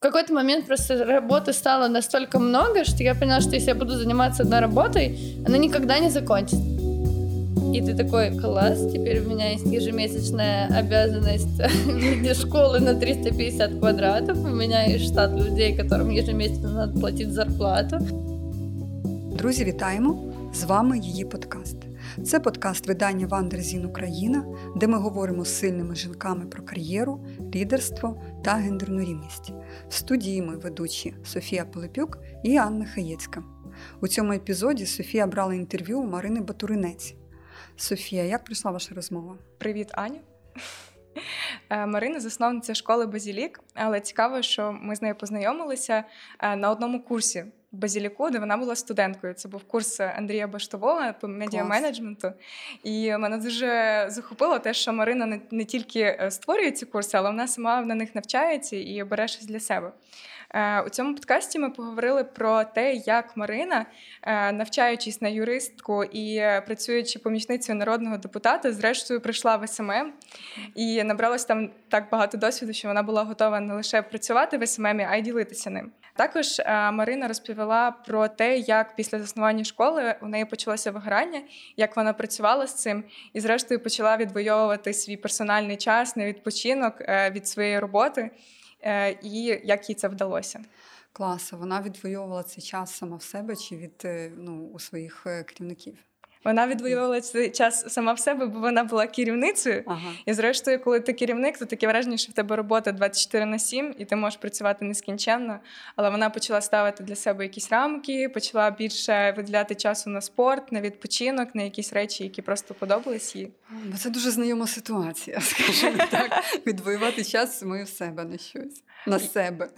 В какой-то момент просто работы стало настолько много, что я поняла, что если я буду заниматься одной работой, она никогда не закончится. И ты такой, класс, теперь у меня есть ежемесячная обязанность в виде школы на 350 квадратов. У меня есть штат людей, которым ежемесячно надо платить зарплату. Друзі, вітаємо! З вами її подкаст. Це подкаст видання Вандерзін Україна, де ми говоримо з сильними жінками про кар'єру, лідерство та гендерну рівність. В студії ми ведучі Софія Полипюк і Анна Хаєцька. У цьому епізоді Софія брала інтерв'ю у Марини Батуринець. Софія, як прийшла ваша розмова? Привіт, Аня. Е, Марина засновниця школи Базілік, але цікаво, що ми з нею познайомилися е, на одному курсі Базіліку, де вона була студенткою. Це був курс Андрія Баштового по медіаменеджменту. І мене дуже захопило те, що Марина не, не тільки е, створює ці курси, але вона сама на них навчається і бере щось для себе. У цьому подкасті ми поговорили про те, як Марина, навчаючись на юристку і працюючи помічницею народного депутата, зрештою прийшла в СММ і набралась там так багато досвіду, що вона була готова не лише працювати в СММ, а й ділитися ним. Також Марина розповіла про те, як після заснування школи у неї почалося вигорання, як вона працювала з цим, і зрештою почала відвоювати свій персональний час на відпочинок е, від своєї роботи. Е, і як їй це вдалося. Клас. Вона відвоювала цей час сама в себе чи від е, ну, у своїх е, керівників? Вона відвоювала цей час сама в себе, бо вона була керівницею. Ага. І зрештою, коли ти керівник, то таке враження, що в тебе робота 24 на 7, і ти можеш працювати нескінченно. Але вона почала ставити для себе якісь рамки, почала більше виділяти часу на спорт, на відпочинок, на якісь речі, які просто подобались їй. Це дуже знайома ситуація, скажімо так. Відвоювати час самою в себе на щось, на себе.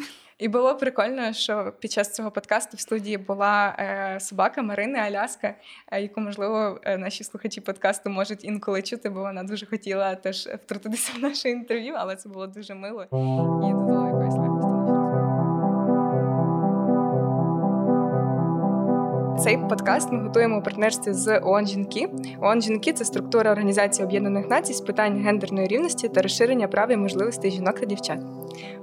І було прикольно, що під час цього подкасту в студії була е, собака Марини Аляска, е, яку, можливо, е, наші слухачі подкасту можуть інколи чути, бо вона дуже хотіла теж втрутитися в наше інтерв'ю, але це було дуже мило і додало якоїсь легкості. Цей подкаст ми готуємо у партнерстві з ООН «Жінки». ООН «Жінки» – це структура Організації Об'єднаних Націй з питань гендерної рівності та розширення прав і можливостей жінок та дівчат.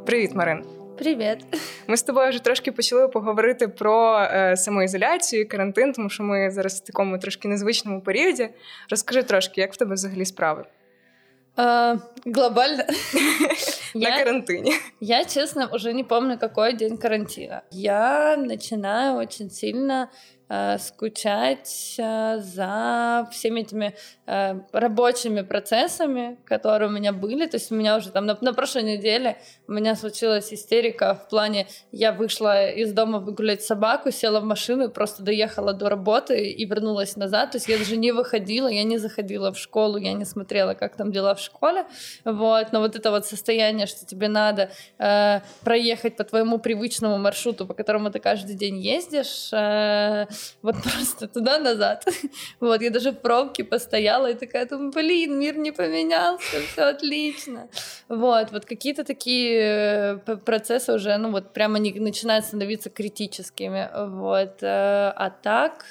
Привіт, Марин! Привіт. Ми з тобою вже трошки почали поговорити про е, самоізоляцію, і карантин, тому що ми зараз в такому трошки незвичному періоді. Розкажи трошки, як в тебе взагалі справи? А, глобально. На карантине. Я, честно, уже не помню, какой день карантина. Я начинаю очень сильно Э, скучать э, за всеми этими э, рабочими процессами, которые у меня были. То есть у меня уже там на, на прошлой неделе у меня случилась истерика в плане, я вышла из дома выгулять собаку, села в машину и просто доехала до работы и вернулась назад. То есть я даже не выходила, я не заходила в школу, я не смотрела, как там дела в школе. Вот. Но вот это вот состояние, что тебе надо э, проехать по твоему привычному маршруту, по которому ты каждый день ездишь, э, вот просто туда-назад. Вот, я даже в пробке постояла и такая думаю, блин, мир не поменялся, все отлично. Вот, вот какие-то такие э, процессы уже, ну вот прямо не начинают становиться критическими. Вот, э, а так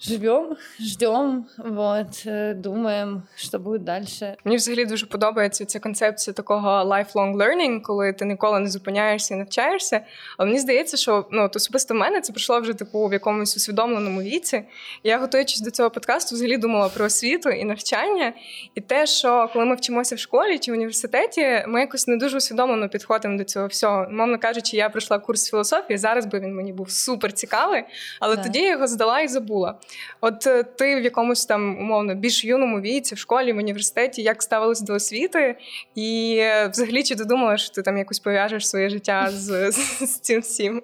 живемо, ждемо, вот, э, думаємо, що буде далі. Мені взагалі дуже подобається ця концепція такого lifelong learning, коли ти ніколи не зупиняєшся і навчаєшся. Але мені здається, що ну, от особисто в мене це пройшло вже типу в якомусь усвідомленому віці. Я, готуючись до цього подкасту, взагалі думала про освіту і навчання, і те, що коли ми вчимося в школі чи в університеті, ми якось не дуже усвідомлено підходимо до цього всього. Мовно кажучи, я пройшла курс філософії. Зараз би він мені був супер цікавий, але да. тоді я його здала і забула. От е, ти в якомусь там умовно більш юному віці, в школі, в університеті, як ставилась до освіти, і е, взагалі чи ти думала, що ти там якось пов'яжеш своє життя з, з цим всім?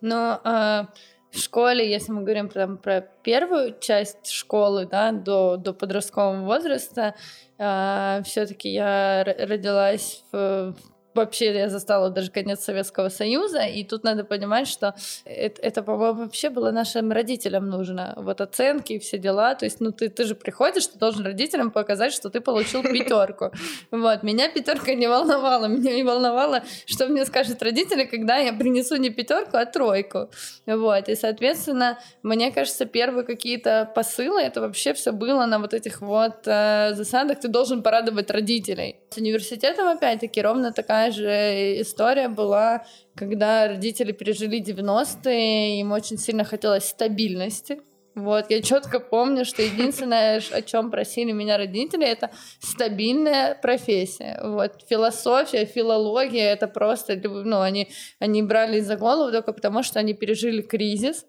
Ну, э, в школе, если мы говорим прям про первую часть школы, да, до, до подросткового возраста, э, все-таки я родилась в, вообще я застала даже конец Советского Союза, и тут надо понимать, что это, это по-моему, вообще было нашим родителям нужно. Вот оценки и все дела. То есть, ну, ты, ты же приходишь, ты должен родителям показать, что ты получил пятерку. Вот, меня пятерка не волновала. Меня не волновало, что мне скажут родители, когда я принесу не пятерку, а тройку. Вот, и, соответственно, мне кажется, первые какие-то посылы, это вообще все было на вот этих вот э, засадах. Ты должен порадовать родителей. С университетом, опять-таки, ровно такая же история была, когда родители пережили 90-е, им очень сильно хотелось стабильности. Вот, я четко помню, что единственное, о чем просили меня родители, это стабильная профессия. Вот, философия, филология, это просто, ну, они, они брали за голову только потому, что они пережили кризис,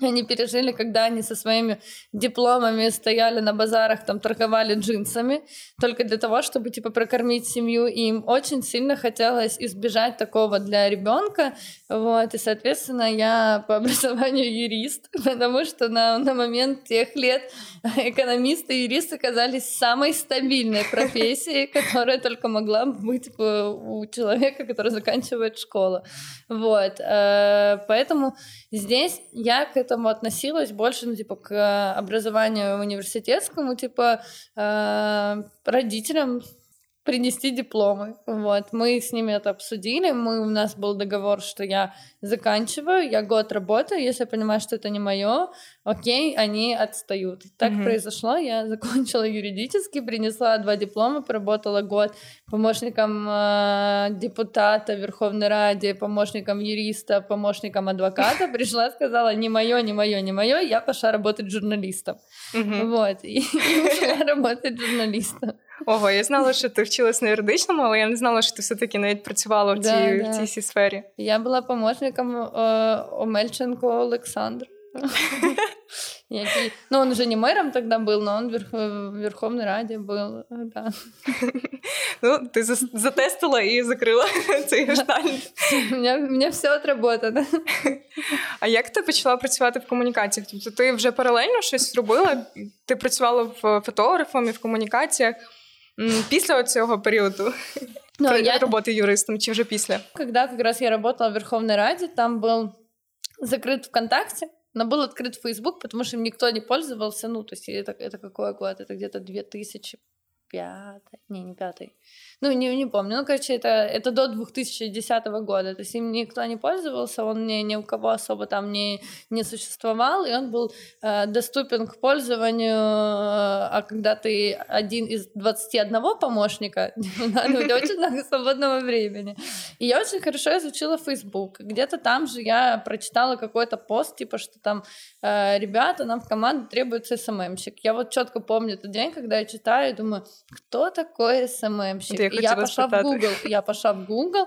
они пережили, когда они со своими дипломами стояли на базарах, там торговали джинсами, только для того, чтобы типа прокормить семью. И им очень сильно хотелось избежать такого для ребенка. Вот, и, соответственно, я по образованию юрист, потому что на, на момент тех лет экономисты и юристы казались самой стабильной профессией, которая только могла быть у человека, который заканчивает школу. Вот, э, поэтому здесь я к этому относилась больше, ну, типа, к образованию университетскому, типа, э, родителям принести дипломы. Вот. Мы с ними это обсудили. Мы, у нас был договор, что я заканчиваю, я год работаю, если я понимаю, что это не мое, окей, они отстают. Так mm-hmm. произошло. Я закончила юридически, принесла два диплома, поработала год помощником э, депутата Верховной Ради, помощником юриста, помощником адвоката. Пришла, сказала, не мое, не мое, не мое, я пошла работать журналистом. Mm-hmm. Вот. И, и ушла работать журналистом. Ого, я знала, що ти вчилась на юридичному, але я не знала, що ти все-таки навіть працювала в цій, да, да. в цій сфері. Я була помощником э, Омельченко Олександр. Який... Ну, он уже не мэром тогда был, но он в Верховной Раде был. Да. Ну, ти затестила і закрила цей гештальт. У мене, у мене все отработано. А як ти почала працювати в комунікаціях? Тобто ти вже паралельно щось робила? Ти працювала в фотографом і в комунікаціях після цього періоду? Ну, я... Роботи юристом чи вже після? Когда как раз я работала в Верховной Раде, там был закрыт ВКонтакте, но был открыт Facebook, потому что им никто не пользовался. Ну, то есть это, это какой год? Это где-то 2005, не, не пятый. ну, не, не помню. Ну, короче, это, это до 2010 года. То есть им никто не пользовался, он ни, ни у кого особо там не, не существовал, и он был э, доступен к пользованию, э, а когда ты один из 21 помощника, надо очень много свободного времени. И я очень хорошо изучила Facebook. Где-то там же я прочитала какой-то пост, типа, что там э, ребята, нам в команду требуется СММщик. Я вот четко помню тот день, когда я читаю, думаю, кто такой СММщик? Я пошла в Google, я пошла в Google,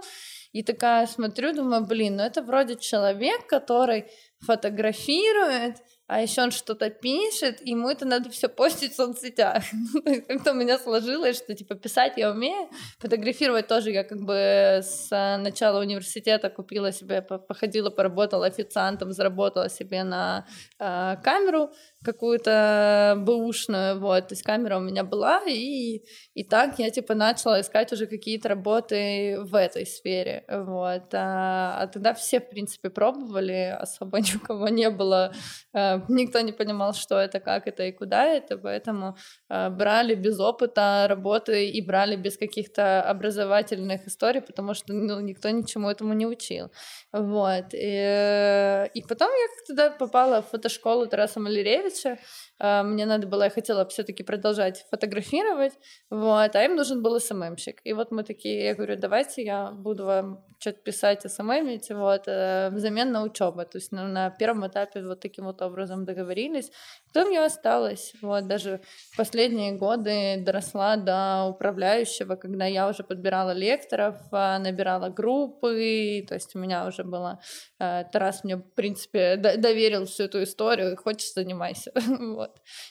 и такая смотрю, думаю, блин, ну это вроде человек, который фотографирует, а еще он что-то пишет, и ему это надо все постить в соцсетях. Как-то у меня сложилось, что типа писать я умею, фотографировать тоже я как бы с начала университета купила себе, походила, поработала официантом, заработала себе на э, камеру, какую-то бэушную, вот, то есть камера у меня была, и, и так я, типа, начала искать уже какие-то работы в этой сфере, вот, а, а тогда все, в принципе, пробовали, особо ни у кого не было, э, никто не понимал, что это, как это и куда это, поэтому э, брали без опыта работы и брали без каких-то образовательных историй, потому что, ну, никто ничему этому не учил, вот, и, и потом я туда попала в фотошколу Тараса Малеревича, дальше. А, мне надо было, я хотела все-таки продолжать фотографировать, вот, а им нужен был СММщик. И вот мы такие, я говорю, давайте я буду вам что-то писать, СММить, вот, э, взамен на учебу. То есть на, на первом этапе вот таким вот образом договорились. Потом я осталась, вот, даже последние годы доросла до управляющего, когда я уже подбирала лекторов, а, набирала группы, то есть у меня уже было... Э, Тарас мне, в принципе, доверил всю эту историю, хочешь, занимайся. вот.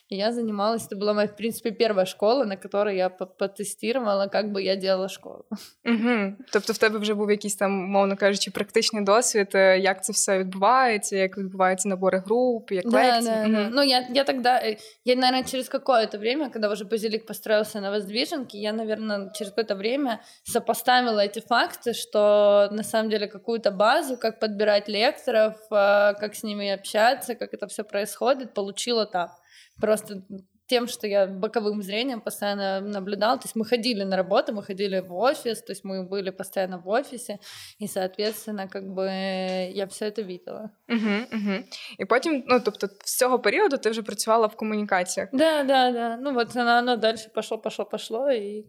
И я занималась, это была моя, в принципе, первая школа, на которой я потестировала, как бы я делала школу. Угу. Тобто в тебе вже був якийсь там, мовно кажучи, практичний досвід, як це все відбувається, як відбуваються набори груп, як да, лекції. Да, угу. да. Ну, я, я тогда, э, я, наверное, через какое-то время, когда уже Базилик построился на Воздвиженке, я, наверное, через какое-то время сопоставила эти факты, что на самом деле какую-то базу, как подбирать лекторов, э, как с ними общаться, как это все происходит, получила там. Просто тем, что я боковым зрением постоянно наблюдал. То есть мы ходили на работу, мы ходили в офис, то есть мы были постоянно в офисе, и, соответственно, как бы я все это видела. Угу, угу. І потім, ну тобто, з цього періоду ти вже працювала в комунікаціях. Да, да, да. Ну вот оно, оно дальше пошло, пошло, пошло, и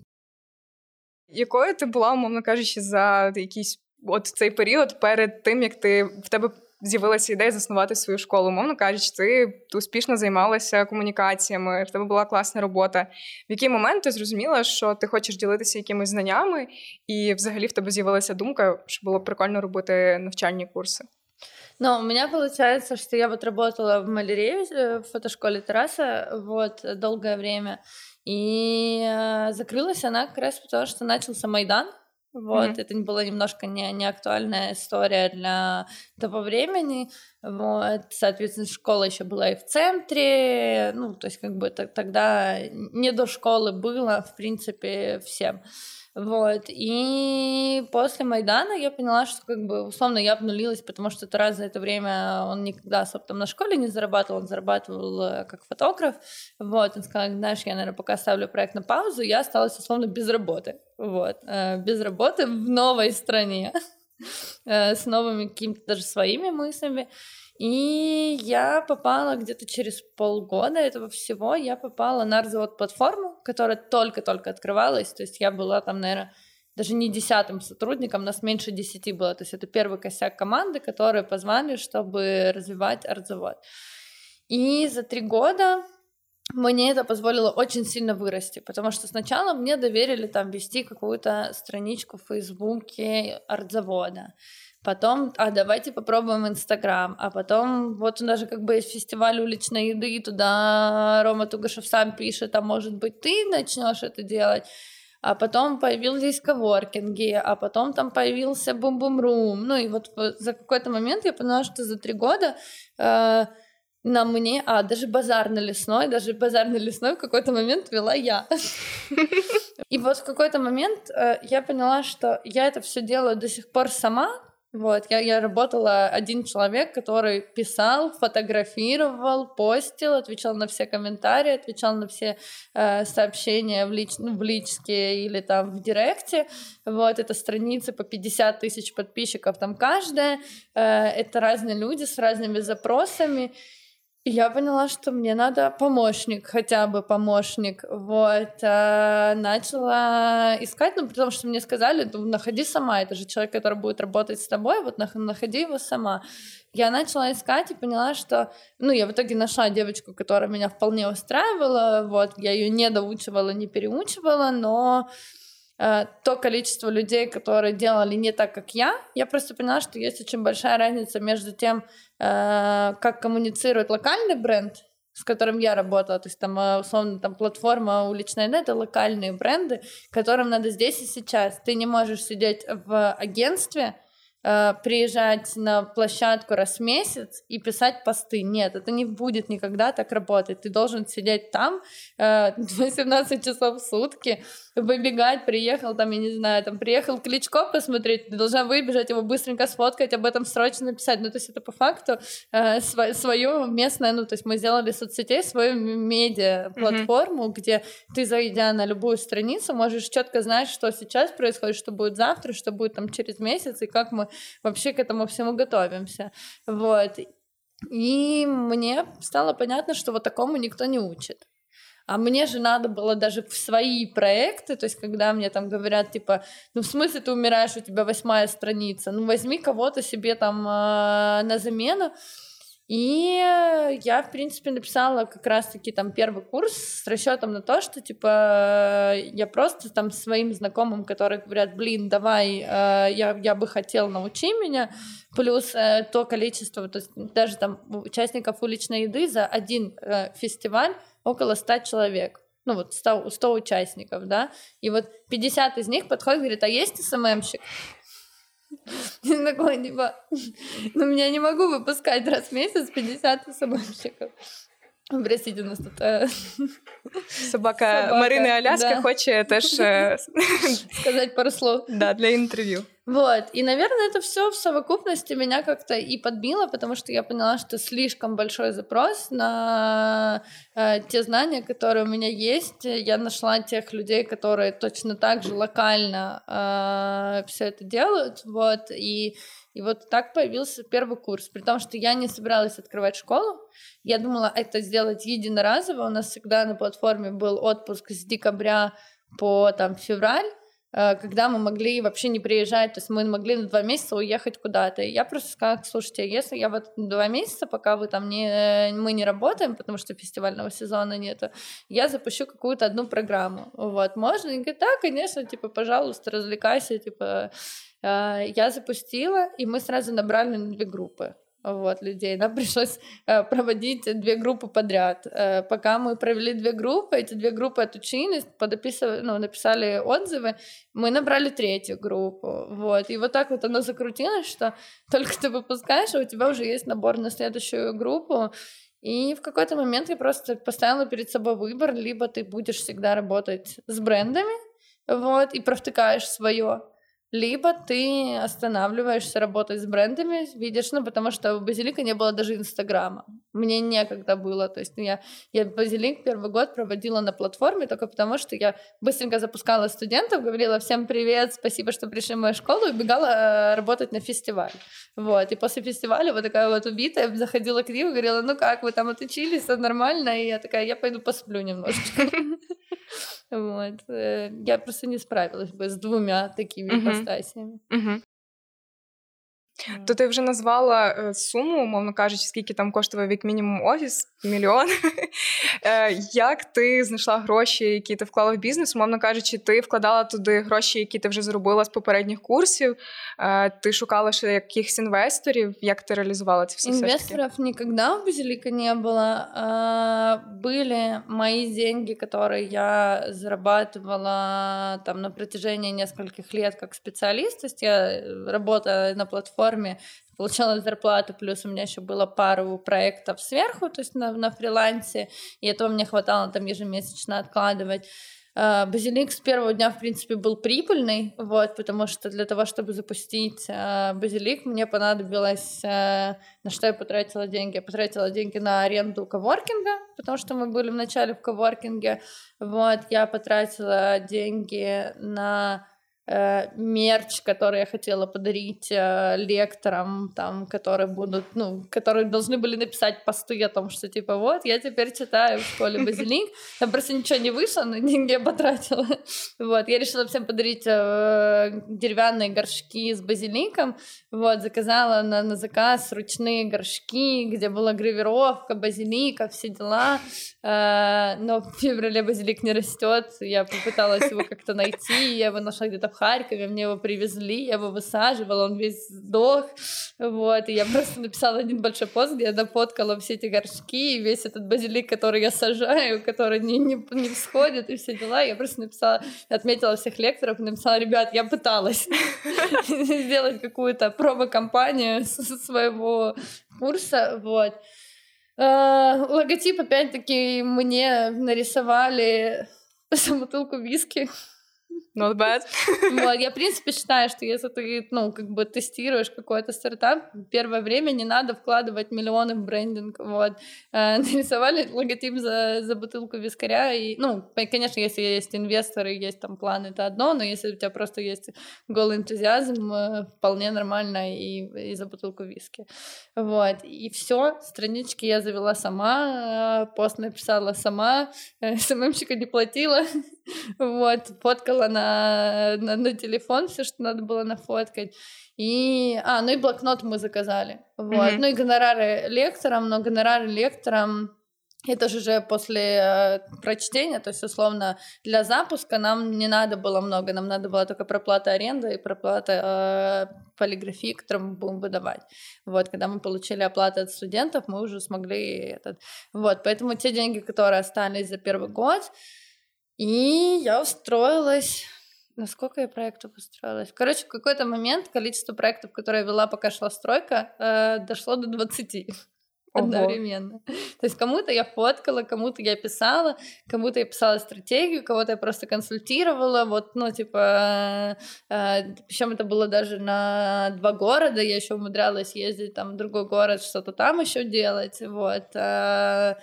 Якою ти була, умовно кажучи, за якийсь от цей період перед тим, як ти в тебе з'явилася ідея заснувати свою школу. Мовно кажучи, ти, ти успішно займалася комунікаціями, в тебе була класна робота. В який момент ти зрозуміла, що ти хочеш ділитися якимись знаннями, і взагалі в тебе з'явилася думка, що було б прикольно робити навчальні курси? Ну, у меня получается, что я вот работала в малярее э, в фотошколе Тараса вот долгое время, и э, закрылась она как раз потому, что начался Майдан, вот, mm-hmm. это была немножко не, не актуальная история для того времени. Вот, соответственно, школа еще была и в центре. Ну, то есть, как бы тогда не до школы было, в принципе, всем. Вот. И после Майдана я поняла, что как бы условно я обнулилась, потому что Тарас за это время, он никогда особо там на школе не зарабатывал, он зарабатывал э, как фотограф. Вот. Он сказал, знаешь, я, наверное, пока ставлю проект на паузу, я осталась условно без работы. Вот. Э, без работы в новой стране э, с новыми какими-то даже своими мыслями. И я попала где-то через полгода этого всего, я попала на развод платформу, которая только-только открывалась, то есть я была там, наверное, даже не десятым сотрудником, нас меньше десяти было, то есть это первый косяк команды, которые позвали, чтобы развивать артзавод. И за три года мне это позволило очень сильно вырасти, потому что сначала мне доверили там вести какую-то страничку в Фейсбуке артзавода потом, а давайте попробуем Инстаграм, а потом вот у нас же как бы есть фестиваль уличной еды, туда Рома Тугашев сам пишет, а может быть ты начнешь это делать, а потом появились коворкинги, а потом там появился бум-бум-рум, ну и вот за какой-то момент я поняла, что за три года э, на мне, а даже базар на лесной, даже базар на лесной в какой-то момент вела я. И вот в какой-то момент э, я поняла, что я это все делаю до сих пор сама, вот, я, я работала один человек, который писал, фотографировал, постил, отвечал на все комментарии, отвечал на все э, сообщения в, лич, ну, в личке или там в директе. Вот, это страницы по 50 тысяч подписчиков там каждая. Э, это разные люди с разными запросами. Я поняла, что мне надо помощник, хотя бы помощник. Вот. А, начала искать, ну, потому что мне сказали, ну, находи сама, это же человек, который будет работать с тобой, вот находи его сама. Я начала искать и поняла, что, ну, я в итоге нашла девочку, которая меня вполне устраивала, вот, я ее не доучивала, не переучивала, но то количество людей, которые делали не так, как я, я просто поняла, что есть очень большая разница между тем, Э, как коммуницирует локальный бренд, с которым я работала, то есть там э, условно там платформа уличная да, это локальные бренды, которым надо здесь и сейчас. Ты не можешь сидеть в агентстве, э, приезжать на площадку раз в месяц и писать посты. Нет, это не будет никогда так работать. Ты должен сидеть там э, 18 часов в сутки, выбегать, приехал там, я не знаю, там приехал Кличко посмотреть, ты должна выбежать, его быстренько сфоткать, об этом срочно написать. Ну, то есть это по факту э, св- свое местное, ну, то есть мы сделали соцсетей свою медиа-платформу, mm-hmm. где ты, зайдя на любую страницу, можешь четко знать, что сейчас происходит, что будет завтра, что будет там через месяц, и как мы вообще к этому всему готовимся. Вот. И мне стало понятно, что вот такому никто не учит. А мне же надо было даже в свои проекты, то есть когда мне там говорят, типа, ну в смысле ты умираешь, у тебя восьмая страница, ну возьми кого-то себе там э, на замену. И я, в принципе, написала как раз-таки там первый курс с расчетом на то, что, типа, я просто там своим знакомым, которые говорят, блин, давай, э, я, я бы хотел, научи меня, плюс э, то количество, то есть даже там участников уличной еды за один э, фестиваль около 100 человек. Ну вот 100, 100 участников, да, и вот 50 из них подходят и говорят, а есть СММщик? И такой, типа, ну, меня не могу выпускать раз в месяц 50 СММщиков. Простите, у нас тут э... собака, собака Марины Аляска да. хочет теж э... сказать пару слов. Да, для интервью. Вот. И, наверное, это все в совокупности меня как-то и подбило, потому что я поняла, что слишком большой запрос на э, те знания, которые у меня есть. Я нашла тех людей, которые точно так же локально э, все это делают. Вот. И, и вот так появился первый курс. При том, что я не собиралась открывать школу. Я думала это сделать единоразово. У нас всегда на платформе был отпуск с декабря по там, февраль когда мы могли вообще не приезжать, то есть мы могли на два месяца уехать куда-то. И я просто сказала, слушайте, если я вот два месяца, пока вы там не, мы не работаем, потому что фестивального сезона нету, я запущу какую-то одну программу. Вот, можно? И говорит, да, конечно, типа, пожалуйста, развлекайся, типа, э, я запустила, и мы сразу набрали на две группы вот, людей. Нам пришлось э, проводить две группы подряд. Э, пока мы провели две группы, эти две группы отучились, подописывали, ну, написали отзывы, мы набрали третью группу. Вот. И вот так вот оно закрутилось, что только ты выпускаешь, а у тебя уже есть набор на следующую группу. И в какой-то момент я просто поставила перед собой выбор, либо ты будешь всегда работать с брендами, вот, и провтыкаешь свое, либо ты останавливаешься работать с брендами, видишь, ну, потому что у Базилика не было даже Инстаграма. Мне некогда было, то есть я, я Базилик первый год проводила на платформе только потому, что я быстренько запускала студентов, говорила всем привет, спасибо, что пришли в мою школу, и бегала э, работать на фестиваль. Вот, и после фестиваля вот такая вот убитая заходила к ним и говорила, ну как, вы там отучились, все нормально? И я такая, я пойду посплю немножечко. Вот. Э, я просто не справилась бы с двумя такими ипостасями. Uh-huh. То ти вже назвала е, суму, умовно кажучи, скільки там коштував як мінімум офіс, мільйон. Е, як ти знайшла гроші, які ти вклала в бізнес? Умовно кажучи, ти вкладала туди гроші, які ти вже зробила з попередніх курсів. Е, ти шукала ще якихось інвесторів. Як ти реалізувала це все? Інвесторів ніколи в Базилика не було. Были мои деньги, которые я зарабатывала там на протяжении нескольких лет как специалист. То есть я работала на платформе Платформе, получала зарплату, плюс у меня еще было пару проектов сверху, то есть на, на фрилансе, и этого мне хватало там ежемесячно откладывать. А, базилик с первого дня, в принципе, был прибыльный, вот, потому что для того, чтобы запустить э, базилик, мне понадобилось, э, на что я потратила деньги? Я потратила деньги на аренду коворкинга, потому что мы были вначале в коворкинге, вот, я потратила деньги на мерч, который я хотела подарить э, лекторам, там, которые будут, ну, которые должны были написать посты о том, что типа вот, я теперь читаю в школе Базилик, там просто ничего не вышло, но деньги я потратила. Вот, я решила всем подарить э, деревянные горшки с базиликом, вот, заказала на, на заказ ручные горшки, где была гравировка базилика, все дела, э, но в феврале базилик не растет, я попыталась его как-то найти, я его нашла где-то в Харькове, мне его привезли, я его высаживала, он весь сдох, вот, и я просто написала один большой пост, где я дофоткала все эти горшки, и весь этот базилик, который я сажаю, который не, не, не всходит, и все дела, я просто написала, отметила всех лекторов, написала, ребят, я пыталась сделать какую-то промо-компанию своего курса, вот. Uh, логотип опять-таки мне нарисовали за бутылку виски. Not bad. Вот, я, в принципе, считаю, что если ты, ну, как бы тестируешь какой-то стартап, первое время не надо вкладывать миллионы в брендинг, вот. Э, нарисовали логотип за, за бутылку вискаря, и, ну, конечно, если есть инвесторы, есть там план, это одно, но если у тебя просто есть голый энтузиазм, э, вполне нормально и, и за бутылку виски. Вот, и все, странички я завела сама, э, пост написала сама, СММщика не платила, вот, фоткала на, на, на телефон все, что надо было нафоткать. И, а, ну и блокнот мы заказали. Вот. Mm-hmm. Ну и гонорары лекторам, но гонорары лекторам это же уже после э, прочтения, то есть, условно, для запуска нам не надо было много, нам надо было только проплата аренды и проплата э, полиграфии, которую мы будем выдавать. Вот, когда мы получили оплату от студентов, мы уже смогли этот... Вот, поэтому те деньги, которые остались за первый год, и я устроилась... На сколько я проектов устроилась? Короче, в какой-то момент количество проектов, которые я вела, пока шла стройка, э, дошло до 20 одновременно. То есть кому-то я фоткала, кому-то я писала, кому-то я писала стратегию, кого-то я просто консультировала, вот, ну, типа, э, причем это было даже на два города, я еще умудрялась ездить там в другой город, что-то там еще делать, вот. Э,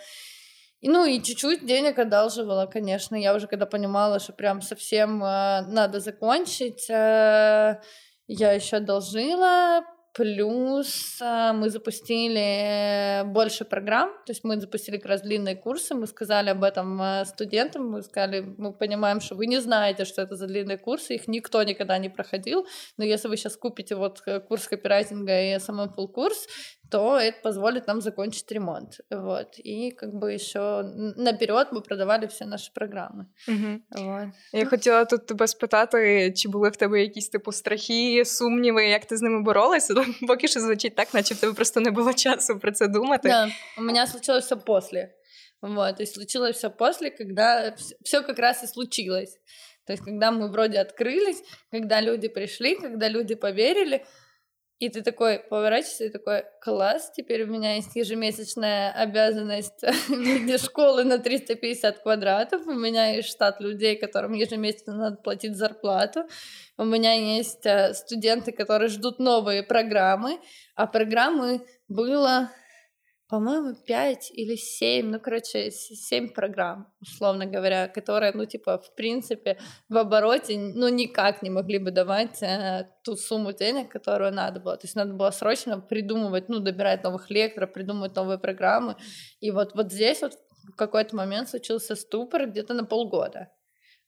ну и чуть-чуть денег одалживала, конечно. Я уже когда понимала, что прям совсем э, надо закончить, э, я еще одолжила. Плюс э, мы запустили больше программ, то есть мы запустили как раз длинные курсы, мы сказали об этом э, студентам, мы сказали, мы понимаем, что вы не знаете, что это за длинные курсы, их никто никогда не проходил, но если вы сейчас купите вот э, курс копирайтинга и SMM курс, то это позволит нам закончить ремонт. Вот. И как бы еще наперед мы продавали всі наші програми. Угу. Вот. Я хотіла тут тебе спитати, чи були в тебе якісь типу страхи, сумніви, як ти з ними боролася? Поки що звучить так, наче в тебе просто не було часу про це думати. Да, у меня случилось все после. Вот, то есть случилось все после, когда все как раз и случилось. То есть, когда мы вроде открылись, когда люди пришли, когда люди поверили, и ты такой поворачиваешься и такой, класс, теперь у меня есть ежемесячная обязанность виде школы на 350 квадратов, у меня есть штат людей, которым ежемесячно надо платить зарплату, у меня есть э, студенты, которые ждут новые программы, а программы было по-моему, 5 или 7, ну, короче, 7 программ, условно говоря, которые, ну, типа, в принципе, в обороте, ну, никак не могли бы давать э, ту сумму денег, которую надо было. То есть надо было срочно придумывать, ну, добирать новых лекторов, придумывать новые программы. И вот, вот здесь вот в какой-то момент случился ступор где-то на полгода.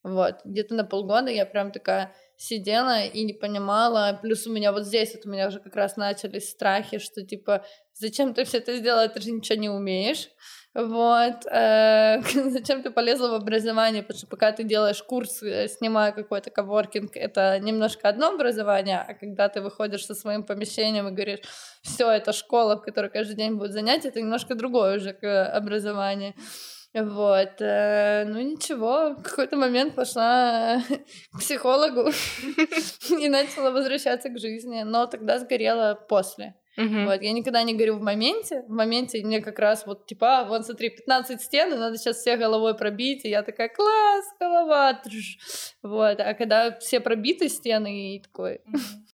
Вот, где-то на полгода я прям такая сидела и не понимала. Плюс у меня вот здесь вот у меня уже как раз начались страхи, что типа, зачем ты все это сделала, ты же ничего не умеешь. Вот. Э, зачем ты полезла в образование? Потому что пока ты делаешь курс, э, снимая какой-то коворкинг, это немножко одно образование, а когда ты выходишь со своим помещением и говоришь, все, это школа, в которой каждый день будут занятия, это немножко другое уже образование. Вот, э, ну ничего, в какой-то момент пошла к психологу и начала возвращаться к жизни, но тогда сгорела после. Uh-huh. Вот, я никогда не горю в моменте. В моменте мне как раз вот, типа, а, вон, смотри, 15 стен, и надо сейчас все головой пробить. И я такая, класс, голова. Вот, а когда все пробиты стены, и такой... Uh-huh.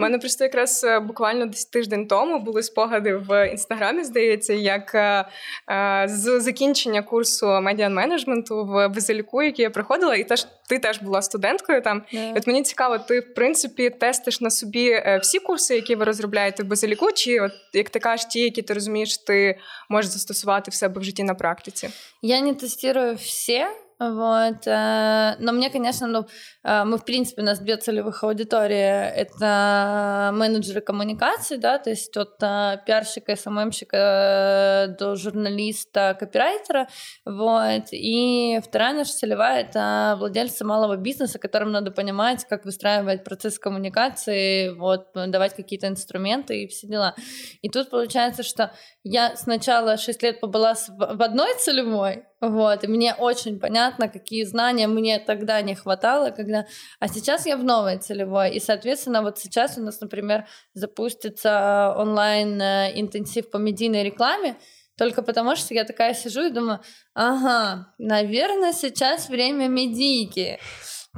У мене просто якраз е, буквально десь тиждень тому були спогади в інстаграмі, здається, як е, е, з закінчення курсу медіан-менеджменту в Базиліку, який я проходила, і теж ти теж була студенткою там. Yeah. От мені цікаво, ти в принципі тестиш на собі всі курси, які ви розробляєте в Базиліку, чи от як ти кажеш, ті, які ти розумієш, ти можеш застосувати в себе в житті на практиці? Я не тестирую всі. Вот. Э, но мне, конечно, ну, э, мы, в принципе, у нас две целевых аудитории. Это менеджеры коммуникации, да, то есть от э, пиарщика, СММщика до журналиста, копирайтера. Вот. И вторая наша целевая — это владельцы малого бизнеса, которым надо понимать, как выстраивать процесс коммуникации, вот, давать какие-то инструменты и все дела. И тут получается, что я сначала 6 лет побыла в одной целевой, вот, и мне очень понятно, какие знания мне тогда не хватало, когда... А сейчас я в новой целевой, и, соответственно, вот сейчас у нас, например, запустится онлайн-интенсив по медийной рекламе, только потому что я такая сижу и думаю, ага, наверное, сейчас время медийки.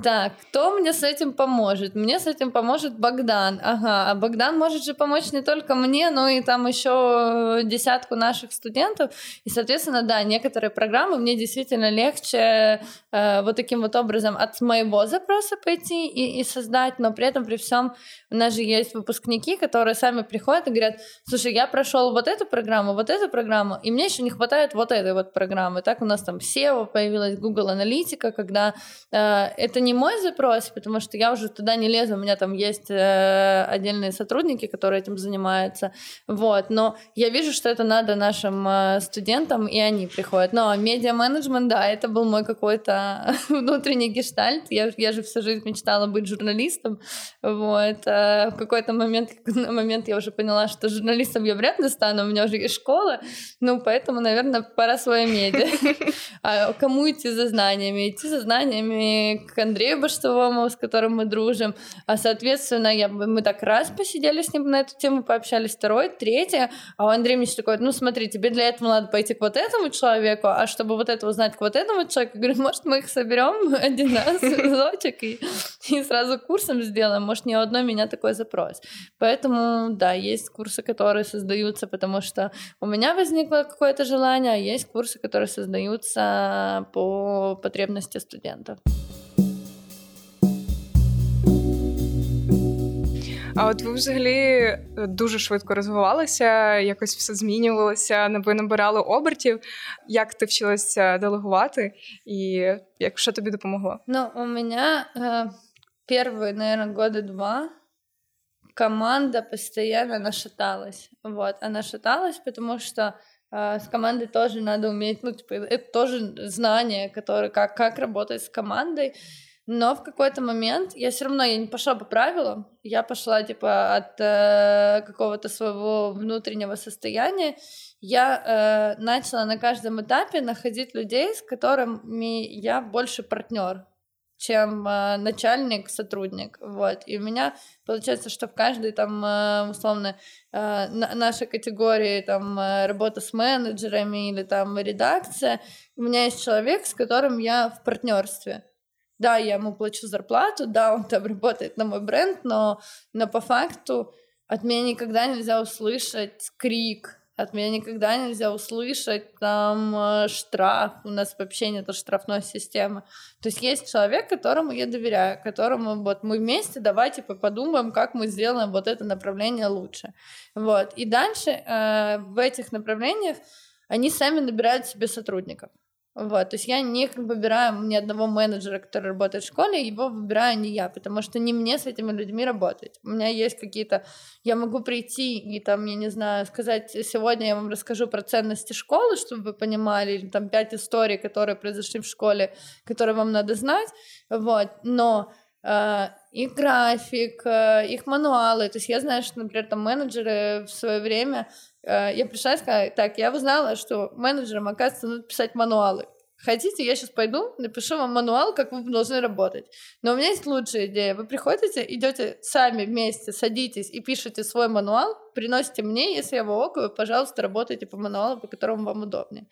Так, кто мне с этим поможет? Мне с этим поможет Богдан. Ага, а Богдан может же помочь не только мне, но и там еще десятку наших студентов. И, соответственно, да, некоторые программы мне действительно легче э, вот таким вот образом от моего запроса пойти и, и создать, но при этом при всем у нас же есть выпускники, которые сами приходят и говорят, слушай, я прошел вот эту программу, вот эту программу, и мне еще не хватает вот этой вот программы. Так у нас там SEO появилась, Google Аналитика, когда э, это не мой запрос, потому что я уже туда не лезу, у меня там есть э, отдельные сотрудники, которые этим занимаются, вот, но я вижу, что это надо нашим э, студентам, и они приходят. Но медиа-менеджмент, да, это был мой какой-то внутренний гештальт, я, я же всю жизнь мечтала быть журналистом, вот, э, в какой-то момент, момент я уже поняла, что журналистом я вряд ли стану, у меня уже есть школа, ну, поэтому, наверное, пора свое медиа. А кому идти за знаниями? Идти за знаниями к Андрею Баштовому, с которым мы дружим. А, соответственно, я, мы так раз посидели с ним на эту тему, пообщались, второй, третий. А у Андрея мне такой, ну смотри, тебе для этого надо пойти к вот этому человеку, а чтобы вот это узнать к вот этому человеку, я говорю, может, мы их соберем один раз, разочек, и, и сразу курсом сделаем. Может, ни у одной меня такой запрос. Поэтому, да, есть курсы, которые создаются, потому что у меня возникло какое-то желание, а есть курсы, которые создаются по потребности студентов. А от ви взагалі дуже швидко розвивалися, якось все змінювалося, ви набирали обертів. Як ти вчилася делегувати, і як що тобі допомогло? Ну, у мене э, первые, наверное, года два команда постоянно нашаталась. Вот, она шаталась, потому что э, с командой тоже надо уметь, ну, типа, это тоже знание, которое, как, как работать с командой. Но в какой-то момент я все равно я не пошла по правилам, я пошла типа от э, какого-то своего внутреннего состояния. Я э, начала на каждом этапе находить людей, с которыми я больше партнер чем э, начальник, сотрудник, вот. И у меня получается, что в каждой там э, условно э, на, нашей категории там э, работа с менеджерами или там редакция, у меня есть человек, с которым я в партнерстве. Да, я ему плачу зарплату, да, он там работает на мой бренд, но, но по факту от меня никогда нельзя услышать крик, от меня никогда нельзя услышать там э, штраф, у нас вообще нет штрафной системы. То есть есть человек, которому я доверяю, которому вот мы вместе давайте подумаем, как мы сделаем вот это направление лучше. Вот. И дальше э, в этих направлениях они сами набирают себе сотрудников. Вот, то есть я не выбираю ни одного менеджера, который работает в школе, его выбираю не я, потому что не мне с этими людьми работать. У меня есть какие-то... Я могу прийти и там, я не знаю, сказать, сегодня я вам расскажу про ценности школы, чтобы вы понимали, или там пять историй, которые произошли в школе, которые вам надо знать, вот, но э, их график, э, их мануалы, то есть я знаю, что, например, там менеджеры в свое время я пришла и сказала, так, я узнала, что менеджерам, оказывается, надо писать мануалы. Хотите, я сейчас пойду, напишу вам мануал, как вы должны работать. Но у меня есть лучшая идея. Вы приходите, идете сами вместе, садитесь и пишете свой мануал, приносите мне, если я его окую, пожалуйста, работайте по мануалу, по которому вам удобнее.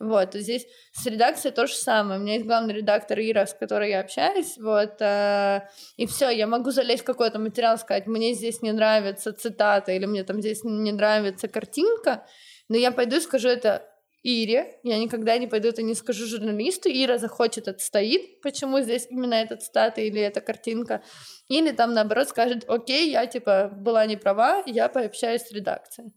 Вот, здесь с редакцией то же самое. У меня есть главный редактор Ира, с которой я общаюсь, вот, э, и все, я могу залезть в какой-то материал, сказать, мне здесь не нравится цитата, или мне там здесь не нравится картинка, но я пойду и скажу это Ире, я никогда не пойду это не скажу журналисту, Ира захочет отстоит, почему здесь именно эта цитата или эта картинка, или там наоборот скажет, окей, я типа была не права, я пообщаюсь с редакцией.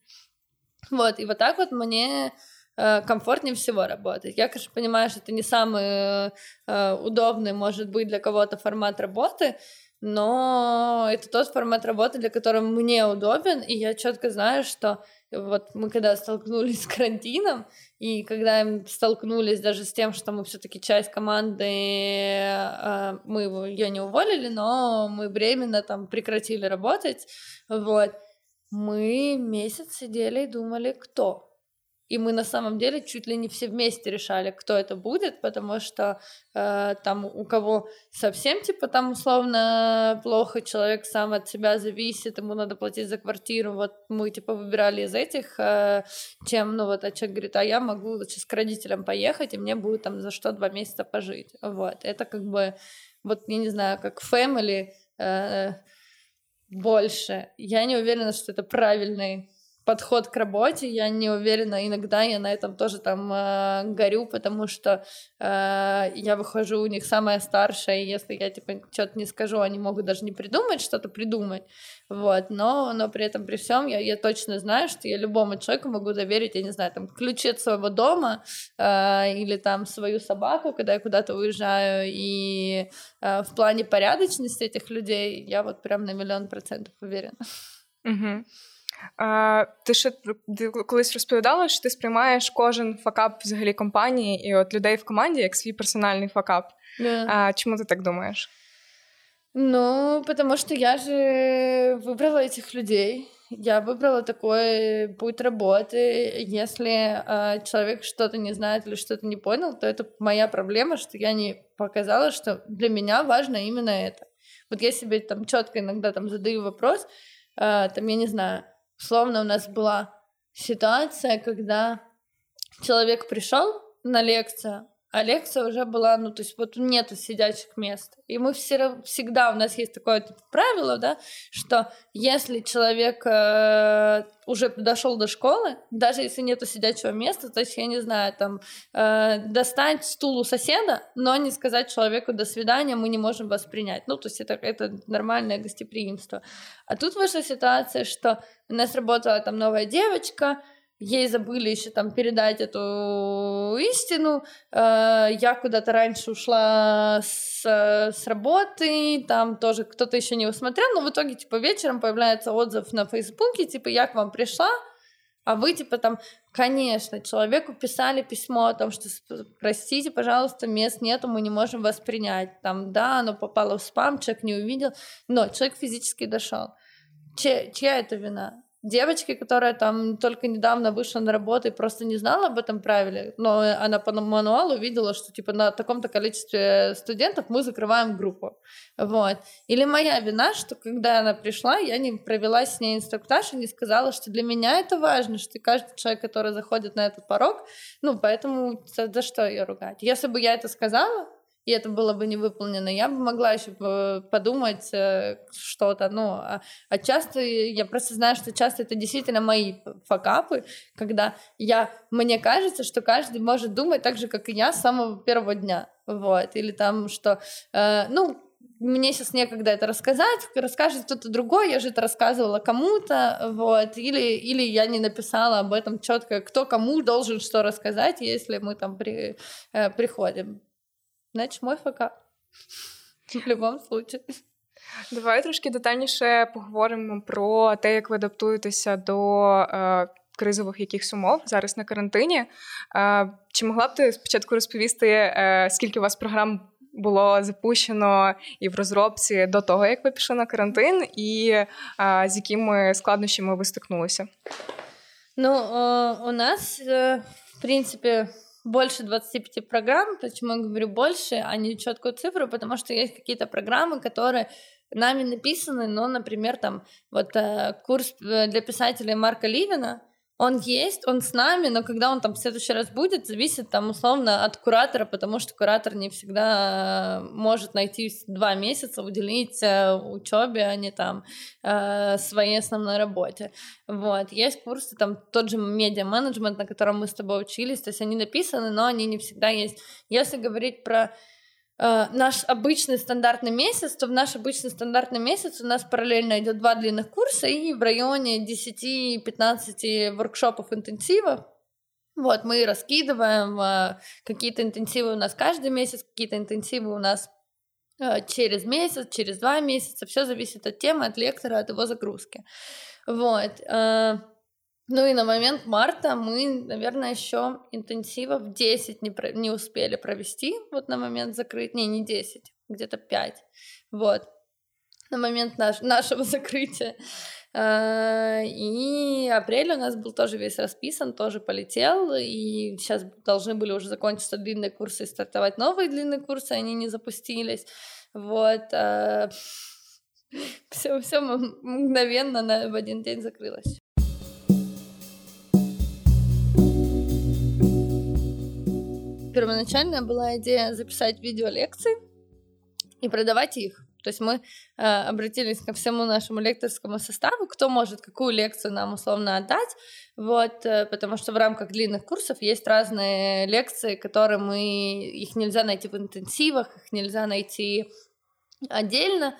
Вот, и вот так вот мне комфортнее всего работать. Я, конечно, понимаю, что это не самый э, удобный, может быть, для кого-то формат работы, но это тот формат работы, для которого мне удобен, и я четко знаю, что вот мы когда столкнулись с карантином, и когда столкнулись даже с тем, что мы все-таки часть команды, э, мы ее не уволили, но мы временно там прекратили работать, вот, мы месяц сидели и думали, кто и мы на самом деле чуть ли не все вместе решали, кто это будет, потому что э, там у кого совсем типа там условно плохо, человек сам от себя зависит, ему надо платить за квартиру, вот мы типа выбирали из этих, э, чем, ну вот, а человек говорит, а я могу сейчас к родителям поехать, и мне будет там за что два месяца пожить, вот, это как бы, вот, я не знаю, как family э, больше, я не уверена, что это правильный подход к работе, я не уверена, иногда я на этом тоже там э, горю, потому что э, я выхожу у них самая старшая, и если я типа что-то не скажу, они могут даже не придумать что-то придумать, вот, но, но при этом при всем я, я точно знаю, что я любому человеку могу доверить, я не знаю, там, ключи от своего дома э, или там свою собаку, когда я куда-то уезжаю, и э, в плане порядочности этих людей я вот прям на миллион процентов уверена. Угу. А, Ти ще колись розповідала, що ти сприймаєш кожен факап взагалі компанії і от людей в команді як свій персональний факап. Yeah. А Чому ти так думаєш? Ну, потому что я же выбрала этих людей. Я выбрала такой путь работы. Если э, человек что-то не знает или что-то не понял, то это моя проблема, что я не показала, что для меня важно именно это. Вот я себе там четко иногда там задаю вопрос, э, там, я не знаю, Словно у нас была ситуация, когда человек пришел на лекцию, а лекция уже была, ну, то есть вот нету сидячих мест. И мы все, всегда, у нас есть такое типа, правило, да, что если человек э, уже дошел до школы, даже если нету сидячего места, то есть, я не знаю, там, э, достать стул у соседа, но не сказать человеку «до свидания», мы не можем вас принять. Ну, то есть это, это нормальное гостеприимство. А тут вышла ситуация, что у нас работала там новая девочка, ей забыли еще там передать эту истину. Э, я куда-то раньше ушла с, с работы, там тоже кто-то еще не усмотрел, но в итоге, типа, вечером появляется отзыв на Фейсбуке, типа, я к вам пришла, а вы, типа, там, конечно, человеку писали письмо о том, что, простите, пожалуйста, мест нету, мы не можем вас принять. Там, да, оно попало в спам, человек не увидел, но человек физически дошел. Че, чья это вина? Девочки, которая там только недавно вышла на работу и просто не знала об этом правиле, но она по мануалу видела, что типа на таком-то количестве студентов мы закрываем группу. Вот. Или моя вина, что когда она пришла, я не провела с ней инструктаж и не сказала, что для меня это важно, что каждый человек, который заходит на этот порог, ну, поэтому за, за что ее ругать? Если бы я это сказала, и это было бы не выполнено, я бы могла еще подумать э, что-то, ну, а, а часто, я просто знаю, что часто это действительно мои факапы, когда я, мне кажется, что каждый может думать так же, как и я с самого первого дня, вот, или там, что, э, ну, мне сейчас некогда это рассказать, расскажет кто-то другой, я же это рассказывала кому-то, вот, или, или я не написала об этом четко, кто кому должен что рассказать, если мы там при, э, приходим. Значить, мой ФК. В будь-якому случаї. Давай трошки детальніше поговоримо про те, як ви адаптуєтеся до е, кризових якихось умов зараз на карантині. Е, чи могла б ти спочатку розповісти, е, скільки у вас програм було запущено і в розробці до того, як ви пішли на карантин, і е, з якими складнощами ви стикнулися? Ну, у нас, в принципі, больше 25 программ. Почему я говорю больше, а не четкую цифру? Потому что есть какие-то программы, которые нами написаны, но, например, там вот э, курс э, для писателей Марка Ливина, он есть, он с нами, но когда он там в следующий раз будет, зависит там условно от куратора, потому что куратор не всегда э, может найти два месяца, уделить э, учебе, а не там э, своей основной работе. Вот. Есть курсы, там тот же медиа-менеджмент, на котором мы с тобой учились, то есть они написаны, но они не всегда есть. Если говорить про Э, наш обычный стандартный месяц, то в наш обычный стандартный месяц у нас параллельно идет два длинных курса и в районе 10-15 воркшопов интенсивов. Вот, мы раскидываем э, какие-то интенсивы у нас каждый месяц, какие-то интенсивы у нас э, через месяц, через два месяца. Все зависит от темы, от лектора, от его загрузки. Вот. Ну и на момент марта мы, наверное, еще интенсивов 10 не, про... не успели провести, вот на момент закрытия, не, не 10, где-то 5, вот, на момент наш... нашего закрытия. А, и апрель у нас был тоже весь расписан, тоже полетел, и сейчас должны были уже закончиться длинные курсы и стартовать новые длинные курсы, они не запустились, вот. Все, а, все мгновенно на, в один день закрылось. Первоначально была идея записать видеолекции и продавать их. То есть мы э, обратились ко всему нашему лекторскому составу, кто может какую лекцию нам условно отдать, вот, э, потому что в рамках длинных курсов есть разные лекции, которые мы, их нельзя найти в интенсивах, их нельзя найти отдельно,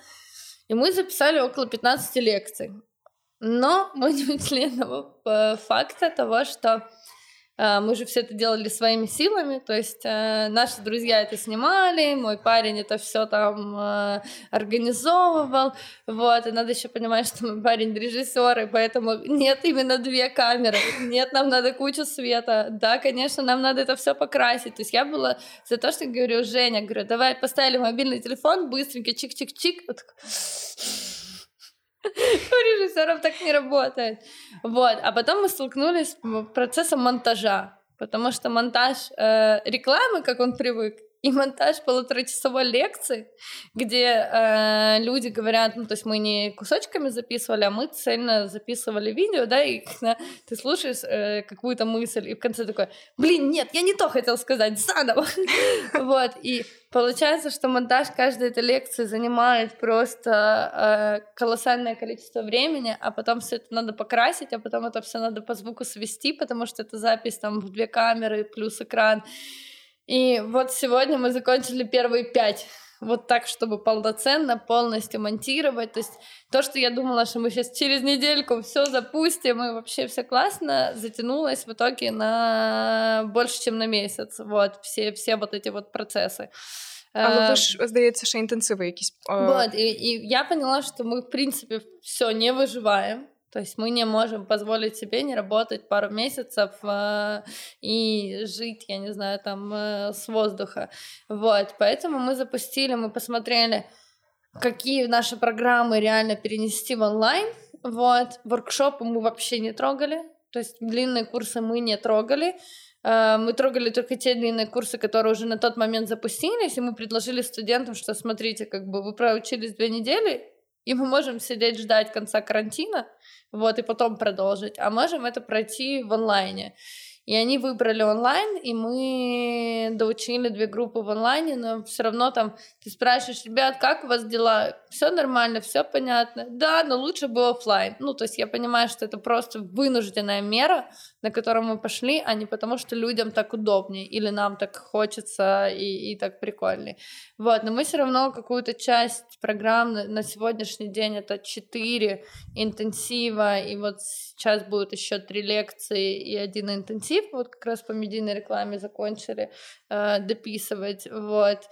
и мы записали около 15 лекций. Но мы не учли одного э, факта того, что мы же все это делали своими силами, то есть э, наши друзья это снимали, мой парень это все там э, организовывал, вот, и надо еще понимать, что мой парень режиссер, и поэтому нет именно две камеры, нет, нам надо кучу света, да, конечно, нам надо это все покрасить, то есть я была за то, что говорю, Женя, говорю, давай поставили мобильный телефон, быстренько, чик-чик-чик, вот, у режиссеров так не работает. Вот. А потом мы столкнулись с процессом монтажа. Потому что монтаж э, рекламы, как он привык, и монтаж полуторачасовой лекции, где э, люди говорят, ну, то есть мы не кусочками записывали, а мы цельно записывали видео, да, и когда ты слушаешь э, какую-то мысль, и в конце такой, блин, нет, я не то хотел сказать, заново. Вот, и получается, что монтаж каждой этой лекции занимает просто э, колоссальное количество времени, а потом все это надо покрасить, а потом это все надо по звуку свести, потому что это запись там в две камеры плюс экран. И вот сегодня мы закончили первые пять вот так, чтобы полноценно, полностью монтировать. То есть то, что я думала, что мы сейчас через недельку все запустим, и вообще все классно, затянулось в итоге на больше, чем на месяц. Вот, все, все вот эти вот процессы. Але ви ж, здається, ще інтенсиви якісь. Вот, и, и я поняла, что мы, в принципе, все не выживаем. То есть мы не можем позволить себе не работать пару месяцев э, и жить, я не знаю, там э, с воздуха. Вот, поэтому мы запустили, мы посмотрели, какие наши программы реально перенести в онлайн. Вот, воркшопы мы вообще не трогали, то есть длинные курсы мы не трогали. Э, мы трогали только те длинные курсы, которые уже на тот момент запустились, и мы предложили студентам, что смотрите, как бы вы проучились две недели, и мы можем сидеть ждать конца карантина, вот, и потом продолжить, а можем это пройти в онлайне. И они выбрали онлайн, и мы доучили две группы в онлайне, но все равно там ты спрашиваешь, ребят, как у вас дела? Все нормально, все понятно. Да, но лучше бы офлайн. Ну, то есть я понимаю, что это просто вынужденная мера, на которую мы пошли, а не потому, что людям так удобнее или нам так хочется и, и так прикольнее. Вот, но мы все равно какую-то часть программ на, сегодняшний день это четыре интенсива, и вот сейчас будет еще три лекции и один интенсив, вот как раз по медийной рекламе закончили э, дописывать, вот.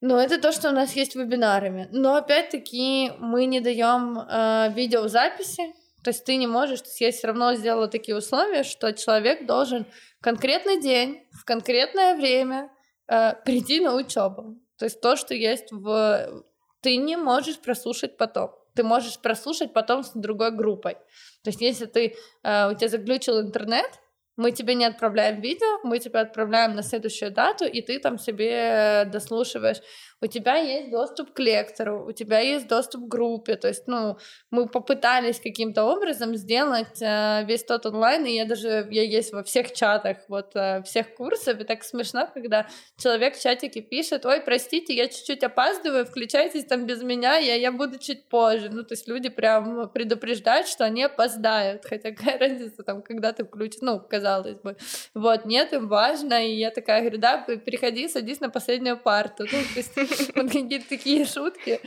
Но это то, что у нас есть вебинарами. Но опять-таки мы не даем э, видеозаписи, то есть ты не можешь, то есть я все равно сделала такие условия, что человек должен в конкретный день, в конкретное время э, прийти на учебу. То есть то, что есть в... Ты не можешь прослушать потом. Ты можешь прослушать потом с другой группой. То есть если ты, э, у тебя заглючил интернет, мы тебе не отправляем видео, мы тебя отправляем на следующую дату, и ты там себе дослушиваешь у тебя есть доступ к лектору, у тебя есть доступ к группе, то есть, ну, мы попытались каким-то образом сделать э, весь тот онлайн, и я даже, я есть во всех чатах, вот, э, всех курсов, и так смешно, когда человек в чатике пишет, ой, простите, я чуть-чуть опаздываю, включайтесь там без меня, я, я буду чуть позже, ну, то есть люди прям предупреждают, что они опоздают, хотя какая разница там, когда ты включишь, ну, казалось бы, вот, нет, им важно, и я такая говорю, да, переходи, садись на последнюю парту, ну, то есть вот какие-то такие шутки.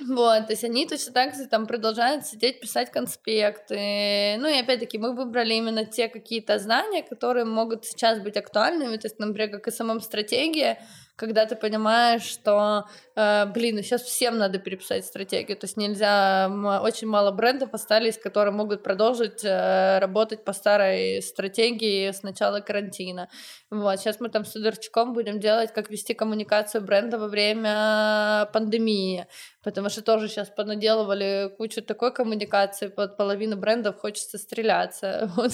Вот, то есть они точно так же там продолжают сидеть, писать конспекты. Ну и опять-таки мы выбрали именно те какие-то знания, которые могут сейчас быть актуальными, то есть, например, как и самом стратегия, когда ты понимаешь, что, э, блин, ну сейчас всем надо переписать стратегию, то есть нельзя, очень мало брендов остались, которые могут продолжить э, работать по старой стратегии с начала карантина. Вот, сейчас мы там с Удорчуком будем делать, как вести коммуникацию бренда во время пандемии, потому что тоже сейчас понаделывали кучу такой коммуникации, под половину брендов хочется стреляться. Вот,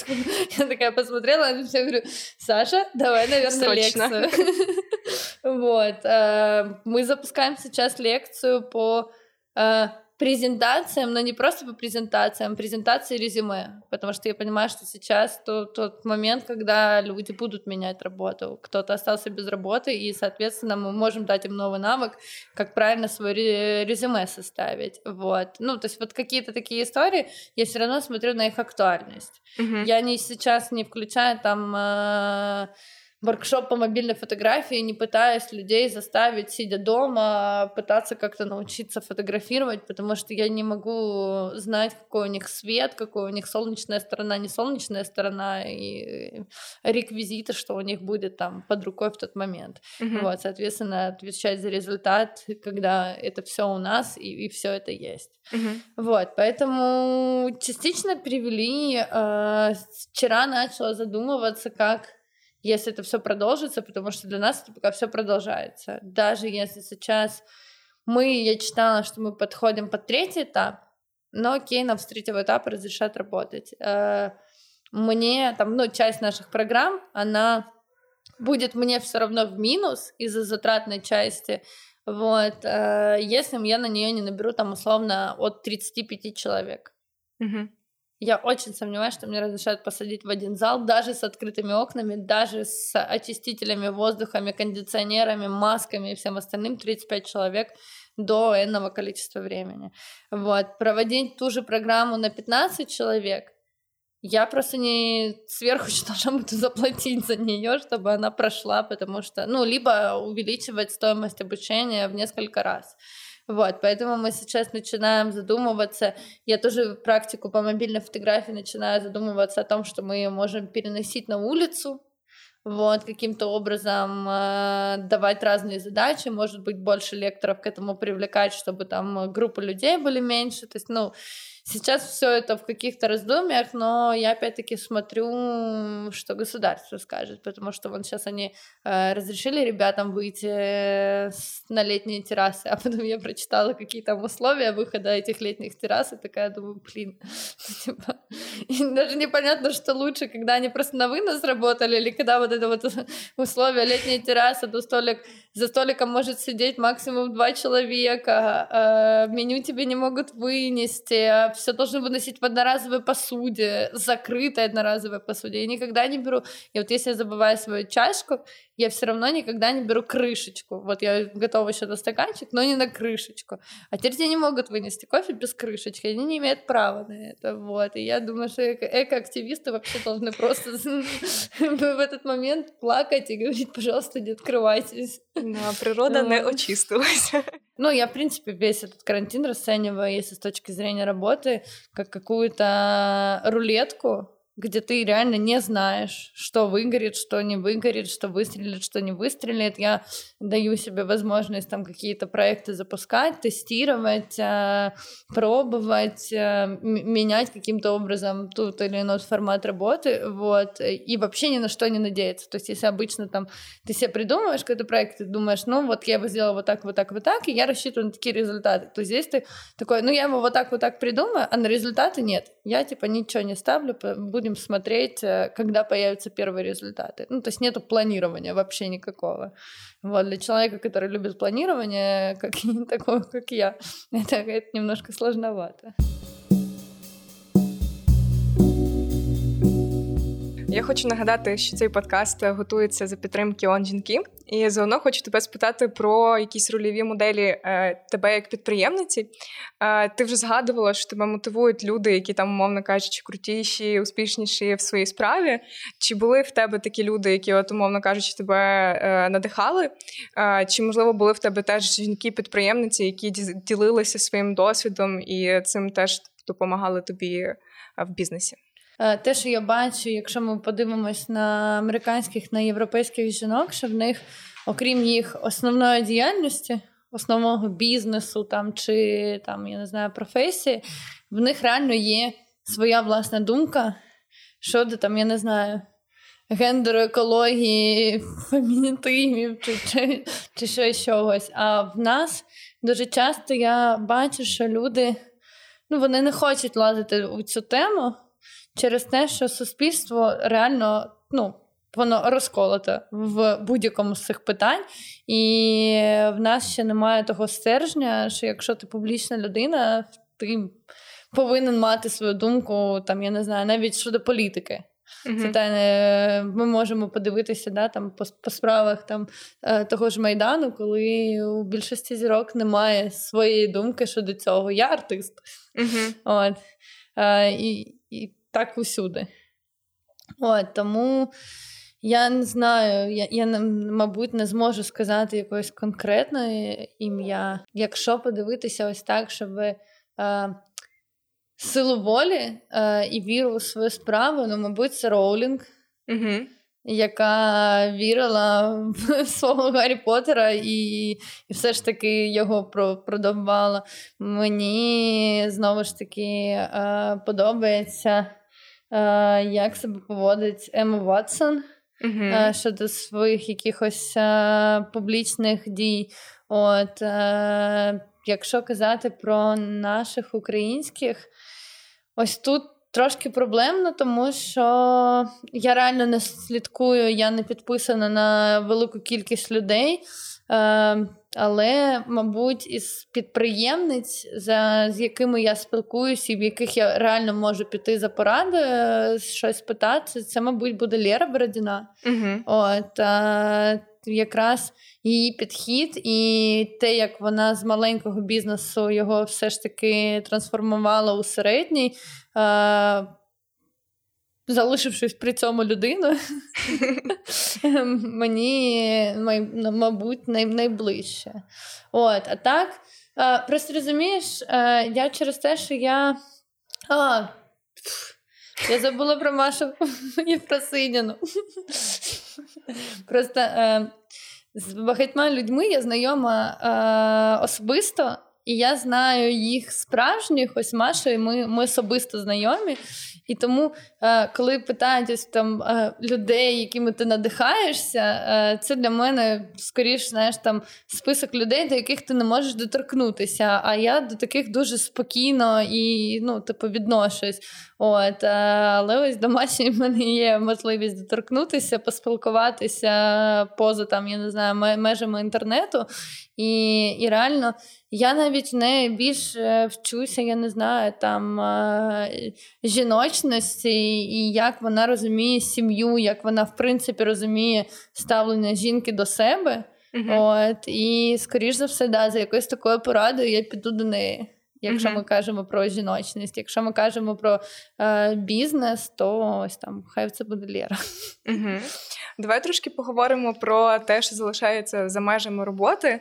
я такая посмотрела, и все говорю, Саша, давай, наверное, лекцию. Вот. Э, мы запускаем сейчас лекцию по э, презентациям, но не просто по презентациям, презентации резюме, потому что я понимаю, что сейчас то, тот момент, когда люди будут менять работу, кто-то остался без работы, и, соответственно, мы можем дать им новый навык, как правильно свое резюме составить, вот. Ну, то есть вот какие-то такие истории, я все равно смотрю на их актуальность. Mm-hmm. Я не сейчас не включаю там... Э, воркшоп по мобильной фотографии, не пытаясь людей заставить, сидя дома, пытаться как-то научиться фотографировать, потому что я не могу знать, какой у них свет, какой у них солнечная сторона, не солнечная сторона, и реквизиты, что у них будет там под рукой в тот момент. Mm-hmm. Вот, соответственно, отвечать за результат, когда это все у нас и, и все это есть. Mm-hmm. Вот, поэтому частично привели. Э, вчера начала задумываться, как если это все продолжится, потому что для нас это пока все продолжается. Даже если сейчас мы, я читала, что мы подходим под третий этап, но окей, нам с третьего этапа разрешат работать. Э, мне там, ну, часть наших программ, она будет мне все равно в минус из-за затратной части, вот, э, если я на нее не наберу там условно от 35 человек. Угу. Я очень сомневаюсь, что мне разрешают посадить в один зал, даже с открытыми окнами, даже с очистителями воздухами, кондиционерами, масками и всем остальным 35 человек до энного количества времени. Вот. Проводить ту же программу на 15 человек, я просто не сверху должна буду заплатить за нее, чтобы она прошла, потому что, ну, либо увеличивать стоимость обучения в несколько раз. Вот, поэтому мы сейчас начинаем задумываться. Я тоже практику по мобильной фотографии начинаю задумываться о том, что мы можем переносить на улицу, вот, каким-то образом э, давать разные задачи, может быть, больше лекторов к этому привлекать, чтобы там группы людей были меньше, то есть, ну, Сейчас все это в каких-то раздумьях, но я опять-таки смотрю, что государство скажет, потому что вот сейчас они э, разрешили ребятам выйти э, на летние террасы, а потом я прочитала какие там условия выхода этих летних террас, и такая думаю, блин, типа, даже непонятно, что лучше, когда они просто на вынос работали, или когда вот это вот условия летние террасы, то столик, за столиком может сидеть максимум два человека, э, меню тебе не могут вынести, а все должны выносить в одноразовой посуде, закрытой одноразовой посуде. Я никогда не беру... И вот если я забываю свою чашку, я все равно никогда не беру крышечку. Вот я готова еще на стаканчик, но не на крышечку. А теперь тебе не могут вынести кофе без крышечки. Они не имеют права на это. Вот. И я думаю, что эко- экоактивисты вообще должны просто в этот момент плакать и говорить, пожалуйста, не открывайтесь. Да, природа не очистилась. Ну, я, в принципе, весь этот карантин расцениваю, если с точки зрения работы, как какую-то рулетку, где ты реально не знаешь, что выгорит, что не выгорит, что выстрелит, что не выстрелит. Я даю себе возможность там какие-то проекты запускать, тестировать, э, пробовать, э, менять каким-то образом тот или иной формат работы, вот, и вообще ни на что не надеяться. То есть если обычно там ты себе придумываешь какой-то проект, ты думаешь, ну вот я его сделала вот так, вот так, вот так, и я рассчитываю на такие результаты, то здесь ты такой, ну я его вот так, вот так придумаю, а на результаты нет. Я типа ничего не ставлю, будем будем смотреть, э, когда появятся первые результаты. Ну, то есть нету планирования вообще никакого. Вот, для человека, который любит планирование, как такого, как я, это, это немножко сложновато. Я хочу нагадати, що цей подкаст готується за підтримки ОН жінки, і заодно хочу тебе спитати про якісь рольові моделі е, тебе як підприємниці. Е, ти вже згадувала, що тебе мотивують люди, які там, умовно кажучи, крутіші, успішніші в своїй справі. Чи були в тебе такі люди, які, от, умовно кажучи, тебе е, надихали? Чи можливо були в тебе теж жінки-підприємниці, які ділилися своїм досвідом і цим теж допомагали тобі в бізнесі? Е, те, що я бачу, якщо ми подивимось на американських на європейських жінок, що в них, окрім їх основної діяльності, основного бізнесу там чи там, я не знаю, професії, в них реально є своя власна думка щодо там, я не знаю. Гендеру, екології, фемінітивів чи, чи, чи щось чогось. А в нас дуже часто я бачу, що люди ну, вони не хочуть лазити у цю тему, через те, що суспільство реально ну, воно розколоте в будь-якому з цих питань, і в нас ще немає того стержня, що якщо ти публічна людина, ти повинен мати свою думку, там я не знаю, навіть щодо політики. Це та, ми можемо подивитися да, там, по, по справах там, е, того ж Майдану, коли у більшості зірок немає своєї думки щодо цього. Я артист. От. Е, і так усюди. От, Тому я не знаю, я, я, мабуть, не зможу сказати якоїсь конкретної ім'я. Якщо подивитися ось так, щоб е, силу волі е, і віру у свою справу, ну, мабуть, це Роулінг. Угу. Яка вірила в свого Гаррі Поттера і і все ж таки його продовбала. Мені знову ж таки е, подобається як себе поводить Ема Ватсон uh щодо своїх якихось е, публічних дій. От, Якщо казати про наших українських, ось тут трошки проблемно, тому що я реально не слідкую, я не підписана на велику кількість людей. Е, але, мабуть, із підприємниць, за, з якими я спілкуюся, і в яких я реально можу піти за порадою, е, щось питати, це, мабуть, буде Лера Бородіна. Угу. От, а, якраз її підхід і те, як вона з маленького бізнесу його все ж таки трансформувала у середній. А, залишившись при цьому людиною, мені, мабуть, найближче. От, А так, просто розумієш, я через те, що я. А, я забула про Машу Єфросиніну. Просто е, з багатьма людьми я знайома е, особисто, і я знаю їх справжніх, ось Маша, і ми, ми особисто знайомі. І тому, е, коли питають ось там е, людей, якими ти надихаєшся, е, це для мене скоріш знаєш там список людей, до яких ти не можеш доторкнутися. А я до таких дуже спокійно і ну, типу, відношусь. От, Але ось домашній в мене є можливість доторкнутися, поспілкуватися поза там, я не знаю, межами інтернету. І і реально я навіть не більш вчуся, я не знаю, там жіночності, і як вона розуміє сім'ю, як вона в принципі розуміє ставлення жінки до себе. uh От, І, скоріш за все, да, за якоюсь такою порадою я піду до неї. Якщо uh-huh. ми кажемо про жіночність, якщо ми кажемо про е, бізнес, то ось там хай це буде Лєра. Uh-huh. Давай трошки поговоримо про те, що залишається за межами роботи. Е,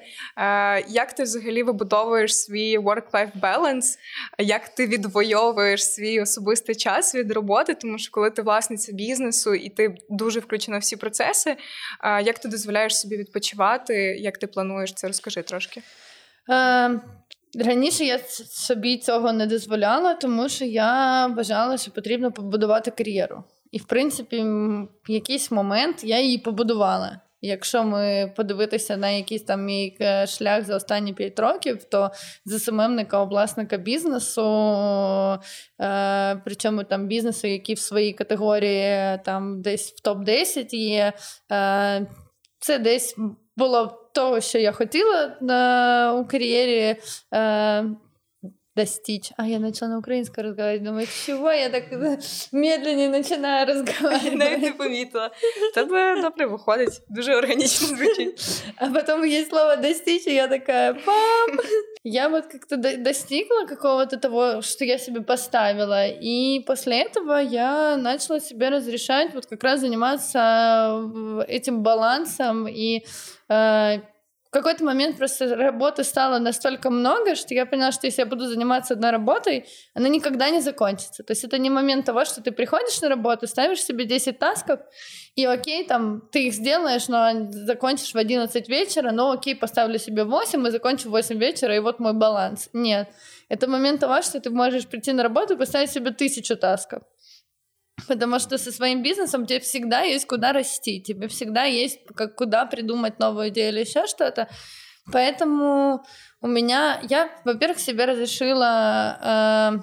як ти взагалі вибудовуєш свій work-life balance? Як ти відвоюєш свій особистий час від роботи? Тому що коли ти власниця бізнесу і ти дуже включена в всі процеси, е, як ти дозволяєш собі відпочивати? Як ти плануєш це? Розкажи трошки. Е, Раніше я собі цього не дозволяла, тому що я вважала, що потрібно побудувати кар'єру. І, в принципі, в якийсь момент я її побудувала. Якщо ми подивитися на якийсь там мій е, шлях за останні 5 років, то за СММника, власника бізнесу, е, причому там бізнесу, які в своїй категорії там десь в топ-10 є, е, це десь було того, що я хотіла е, у кар'єрі. Е, достичь. А я начала на українську разговаривать. Думаю, чого я так медленнее начинаю разговаривать. Навіть не помітила. Тебе добре виходить, дуже органічно звучить. А потом есть слово достичь, и я такая, пам! Я вот как-то достигла какого-то того, что я себе поставила. И после этого я начала себе разрешать вот как раз заниматься этим балансом и э, в какой-то момент просто работы стало настолько много, что я поняла, что если я буду заниматься одной работой, она никогда не закончится. То есть это не момент того, что ты приходишь на работу, ставишь себе 10 тасков, и окей, там, ты их сделаешь, но закончишь в 11 вечера, но окей, поставлю себе 8 и закончу в 8 вечера, и вот мой баланс. Нет. Это момент того, что ты можешь прийти на работу и поставить себе тысячу тасков. Потому что со своим бизнесом тебе всегда есть куда расти, тебе всегда есть как куда придумать новую идею или еще что-то. Поэтому у меня, я, во-первых, себе разрешила,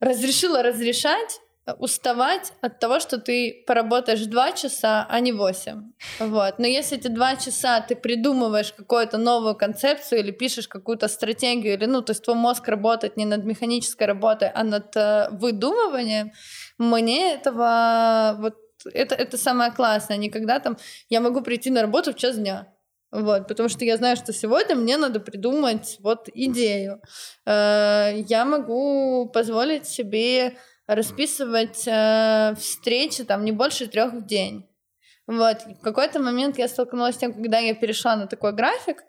э, разрешила разрешать уставать от того, что ты поработаешь два часа, а не восемь. Вот. Но если эти два часа ты придумываешь какую-то новую концепцию или пишешь какую-то стратегию, или, ну, то есть твой мозг работает не над механической работой, а над э, выдумыванием, мне этого вот это, это самое классное. Никогда там я могу прийти на работу в час дня. Вот, потому что я знаю, что сегодня мне надо придумать вот идею. Э, я могу позволить себе расписывать э, встречи там не больше трех в день. Вот. В какой-то момент я столкнулась с тем, когда я перешла на такой график,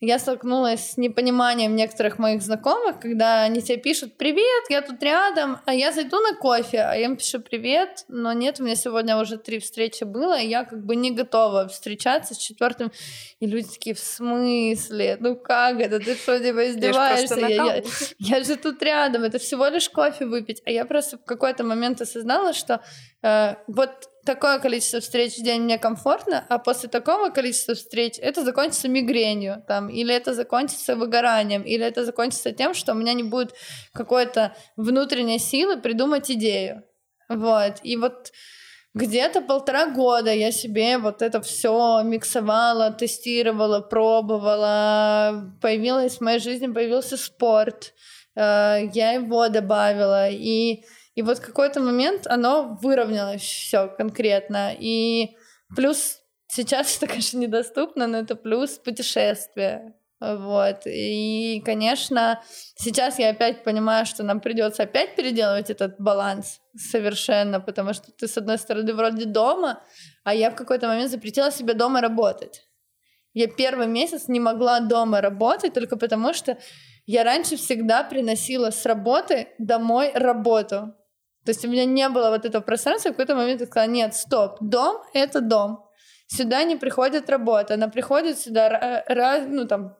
я столкнулась с непониманием некоторых моих знакомых, когда они тебе пишут «Привет, я тут рядом, а я зайду на кофе», а я им пишу «Привет, но нет, у меня сегодня уже три встречи было, и я как бы не готова встречаться с четвертым». И люди такие «В смысле? Ну как это? Ты что, типа издеваешься? Я, я, я же тут рядом, это всего лишь кофе выпить». А я просто в какой-то момент осознала, что э, вот такое количество встреч в день мне комфортно, а после такого количества встреч это закончится мигренью, там, или это закончится выгоранием, или это закончится тем, что у меня не будет какой-то внутренней силы придумать идею. Вот. И вот где-то полтора года я себе вот это все миксовала, тестировала, пробовала. Появилась в моей жизни, появился спорт. Э, я его добавила. И, и вот какой-то момент оно выровнялось все конкретно. И плюс сейчас это, конечно, недоступно, но это плюс путешествия. Вот. И, конечно, сейчас я опять понимаю, что нам придется опять переделывать этот баланс совершенно, потому что ты, с одной стороны, вроде дома, а я в какой-то момент запретила себе дома работать. Я первый месяц не могла дома работать только потому, что я раньше всегда приносила с работы домой работу. То есть у меня не было вот этого пространства, в какой-то момент я сказала, нет, стоп, дом — это дом. Сюда не приходит работа, она приходит сюда, ну, там,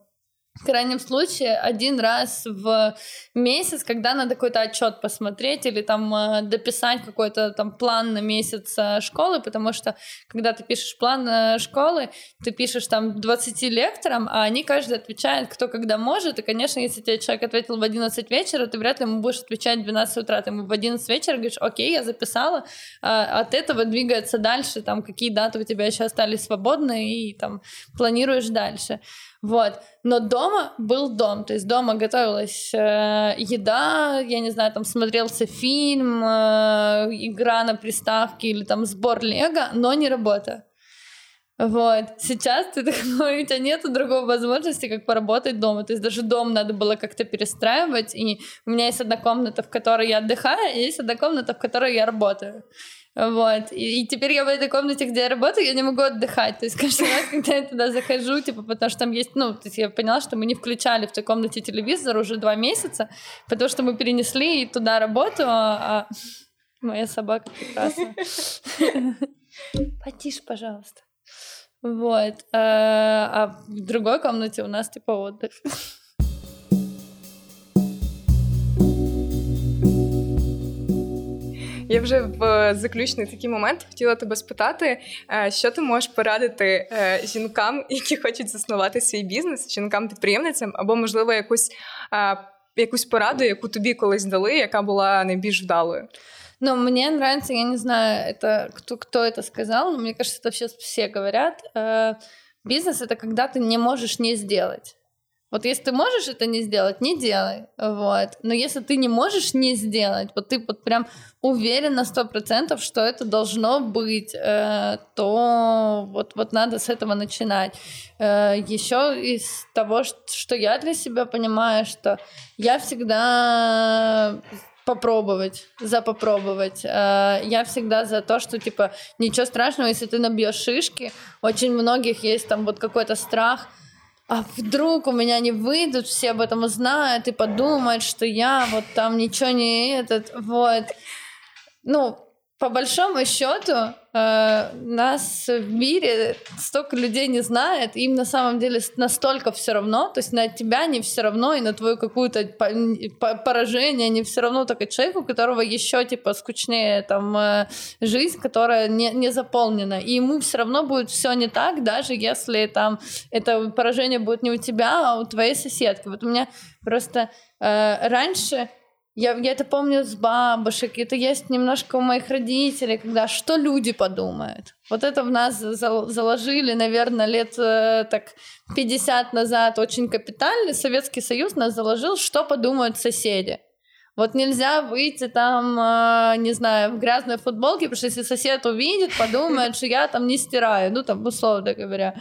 в крайнем случае один раз в месяц, когда надо какой-то отчет посмотреть или там э, дописать какой-то там план на месяц э, школы, потому что когда ты пишешь план э, школы, ты пишешь там 20 лекторам, а они каждый отвечает, кто когда может, и, конечно, если тебе человек ответил в 11 вечера, ты вряд ли ему будешь отвечать в 12 утра, ты ему в 11 вечера говоришь, окей, я записала, от этого двигается дальше, там, какие даты у тебя еще остались свободны, и там планируешь дальше. Вот. Но дома был дом, то есть дома готовилась э, еда, я не знаю, там смотрелся фильм, э, игра на приставке или там сбор лего, но не работа. Вот. Сейчас ты такой, у тебя нет другой возможности, как поработать дома. То есть даже дом надо было как-то перестраивать. И у меня есть одна комната, в которой я отдыхаю, и есть одна комната, в которой я работаю. Вот. И, и теперь я в этой комнате, где я работаю, я не могу отдыхать. То есть каждый раз, когда я туда захожу, типа, потому что там есть, ну, то есть я поняла, что мы не включали в той комнате телевизор уже два месяца, потому что мы перенесли туда работу, а, а моя собака прекрасна. Потише, пожалуйста. Вот. А, а в другой комнате у нас, типа, отдых. Я вже в заключний такий момент хотіла тебе спитати, е, що ти можеш порадити е, жінкам, які хочуть заснувати свій бізнес, жінкам-підприємницям, або, можливо, якусь е, якусь пораду, яку тобі колись дали, яка була найбільш вдалою. Ну, мне нравится, я не знаю, это кто, кто это сказал, но мне кажется, это сейчас все говорят. Э, бизнес это когда ты не можешь не сделать. Вот если ты можешь это не сделать, не делай. Вот. Но если ты не можешь не сделать, вот ты вот прям уверен на сто процентов, что это должно быть, э, то вот, вот надо с этого начинать. Э, еще из того, что я для себя понимаю, что я всегда попробовать, за попробовать. Э, я всегда за то, что, типа, ничего страшного, если ты набьешь шишки. Очень многих есть там вот какой-то страх, а вдруг у меня не выйдут, все об этом узнают и подумают, что я вот там ничего не этот, вот. Ну, по большому счету, э, нас в мире столько людей не знает, им на самом деле настолько все равно, то есть на тебя не все равно, и на твою какую-то поражение не все равно только человеку, у которого еще типа скучнее там э, жизнь, которая не, не заполнена, и ему все равно будет все не так, даже если там это поражение будет не у тебя, а у твоей соседки. Вот у меня просто э, раньше я, я это помню с бабушек, это есть немножко у моих родителей, когда что люди подумают. Вот это в нас заложили, наверное, лет э, так 50 назад очень капитально. Советский Союз нас заложил, что подумают соседи. Вот нельзя выйти там, э, не знаю, в грязной футболке, потому что если сосед увидит, подумает, что я там не стираю, ну там условно говоря.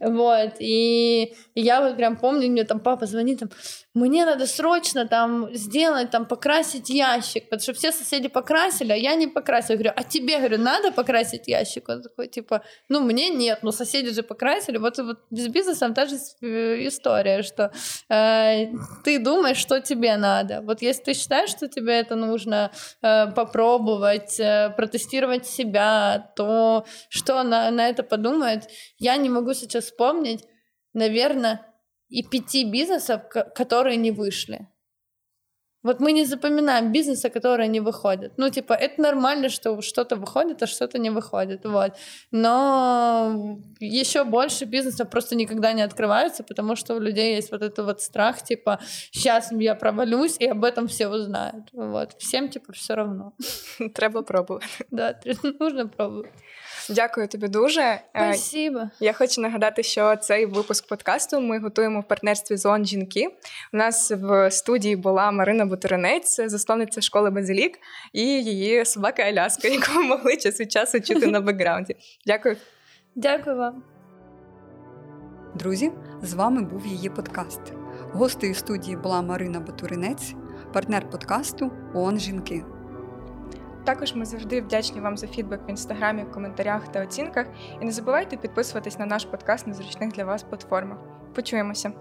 Вот. И я вот прям помню, мне там папа звонит, там, мне надо срочно там сделать, там покрасить ящик, потому что все соседи покрасили, а я не покрасила. Я говорю, а тебе, говорю, надо покрасить ящик? Он такой, типа, ну мне нет, но соседи же покрасили. Вот, вот с бизнесом та же э, история, что э, ты думаешь, что тебе надо. Вот если ты считаешь, что тебе это нужно э, попробовать, э, протестировать себя, то что на, на это подумает, я не могу сейчас вспомнить, наверное, и пяти бизнесов, которые не вышли. Вот мы не запоминаем бизнесы, которые не выходят. Ну, типа, это нормально, что что-то выходит, а что-то не выходит. Вот. Но еще больше бизнесов просто никогда не открываются, потому что у людей есть вот этот вот страх, типа, сейчас я провалюсь, и об этом все узнают. Вот. Всем, типа, все равно. Треба пробувати. Да, нужно пробовать. Дякую тобі дуже. Е, Спасибо. Я хочу нагадати, що цей випуск подкасту ми готуємо в партнерстві з ООН жінки. У нас в студії була Марина Бутуринець, засновниця школи Базилік, і її собака Аляска, яку ми могли час від часу чути на бекграунді. Дякую. Дякую вам. Друзі, з вами був її подкаст. Гостею студії була Марина Батуринець, партнер подкасту ООН Жінки. Також ми завжди вдячні вам за фідбек в інстаграмі, коментарях та оцінках. І не забувайте підписуватись на наш подкаст на зручних для вас платформах. Почуємося.